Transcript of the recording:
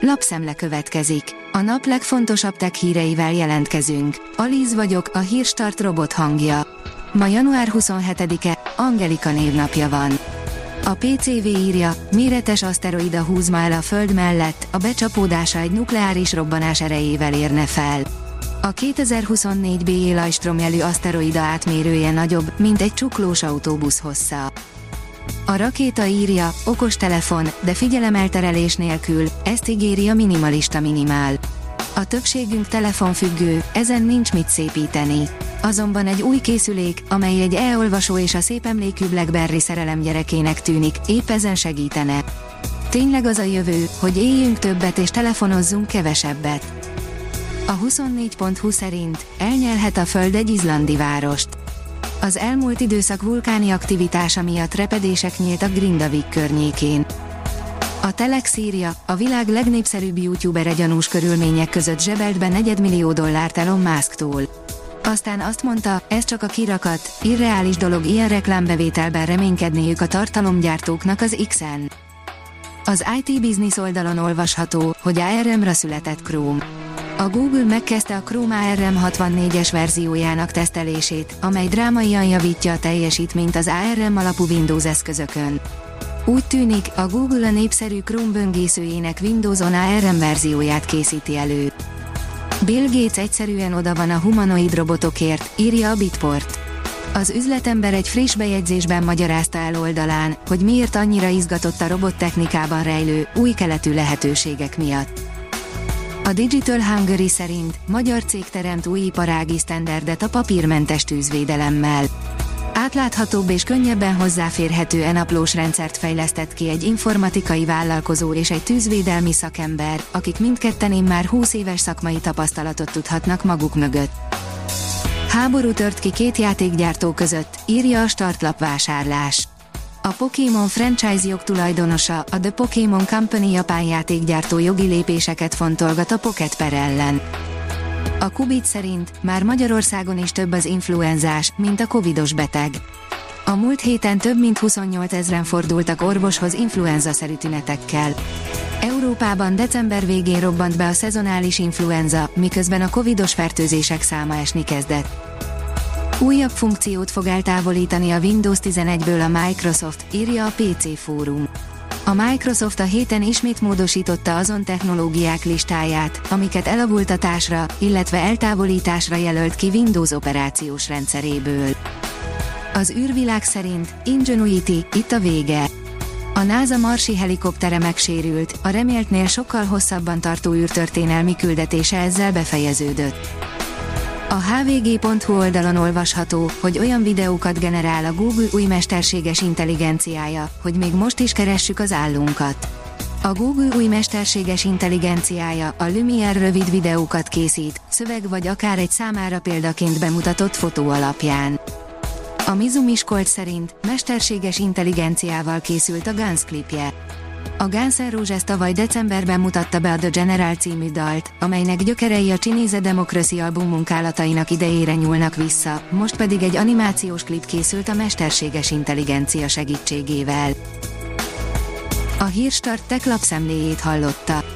Lapszemle következik. A nap legfontosabb tech híreivel jelentkezünk. Alíz vagyok, a hírstart robot hangja. Ma január 27-e, Angelika névnapja van. A PCV írja, méretes aszteroida húz el a Föld mellett, a becsapódása egy nukleáris robbanás erejével érne fel. A 2024 BE Lajstrom jelű aszteroida átmérője nagyobb, mint egy csuklós autóbusz hossza. A rakéta írja, okos telefon, de figyelemelterelés nélkül, ezt ígéri a minimalista minimál. A többségünk telefonfüggő, ezen nincs mit szépíteni. Azonban egy új készülék, amely egy e-olvasó és a szép emlékű Blackberry szerelem gyerekének tűnik, épp ezen segítene. Tényleg az a jövő, hogy éljünk többet és telefonozzunk kevesebbet. A 24.20 szerint elnyelhet a Föld egy izlandi várost. Az elmúlt időszak vulkáni aktivitása miatt repedések nyíltak Grindavik környékén. A Telex írja, a világ legnépszerűbb youtubere gyanús körülmények között zsebelt be negyedmillió dollárt Elon Musk-tól. Aztán azt mondta, ez csak a kirakat, irreális dolog ilyen reklámbevételben reménykedniük a tartalomgyártóknak az X-en. Az IT Business oldalon olvasható, hogy ARM-ra született Chrome. A Google megkezdte a Chrome ARM 64-es verziójának tesztelését, amely drámaian javítja a teljesítményt az ARM alapú Windows eszközökön. Úgy tűnik, a Google a népszerű Chrome böngészőjének Windows-on ARM verzióját készíti elő. Bill Gates egyszerűen oda van a humanoid robotokért, írja a Bitport. Az üzletember egy friss bejegyzésben magyarázta el oldalán, hogy miért annyira izgatott a robottechnikában rejlő, új keletű lehetőségek miatt. A Digital Hungary szerint magyar cég teremt új iparági sztenderdet a papírmentes tűzvédelemmel. Átláthatóbb és könnyebben hozzáférhető enaplós rendszert fejlesztett ki egy informatikai vállalkozó és egy tűzvédelmi szakember, akik mindketten már 20 éves szakmai tapasztalatot tudhatnak maguk mögött. Háború tört ki két játékgyártó között, írja a startlap vásárlás. A Pokémon franchise jogtulajdonosa, a The Pokémon Company japán játékgyártó jogi lépéseket fontolgat a Pocket per ellen. A Kubit szerint már Magyarországon is több az influenzás, mint a covidos beteg. A múlt héten több mint 28 ezeren fordultak orvoshoz influenza-szerű tünetekkel. Európában december végén robbant be a szezonális influenza, miközben a covidos fertőzések száma esni kezdett. Újabb funkciót fog eltávolítani a Windows 11-ből a Microsoft, írja a PC Fórum. A Microsoft a héten ismét módosította azon technológiák listáját, amiket elavultatásra, illetve eltávolításra jelölt ki Windows operációs rendszeréből. Az űrvilág szerint Ingenuity, itt a vége. A NASA marsi helikoptere megsérült, a reméltnél sokkal hosszabban tartó űrtörténelmi küldetése ezzel befejeződött. A hvg.hu oldalon olvasható, hogy olyan videókat generál a Google új mesterséges intelligenciája, hogy még most is keressük az állunkat. A Google új mesterséges intelligenciája a Lumiere rövid videókat készít, szöveg vagy akár egy számára példaként bemutatott fotó alapján. A Mizu Miskolc szerint mesterséges intelligenciával készült a Guns klipje. A Guns N' Roses tavaly decemberben mutatta be a The General című dalt, amelynek gyökerei a Csinéze Democracy album munkálatainak idejére nyúlnak vissza, most pedig egy animációs klip készült a mesterséges intelligencia segítségével. A Hírstart tech lapszemléjét hallotta.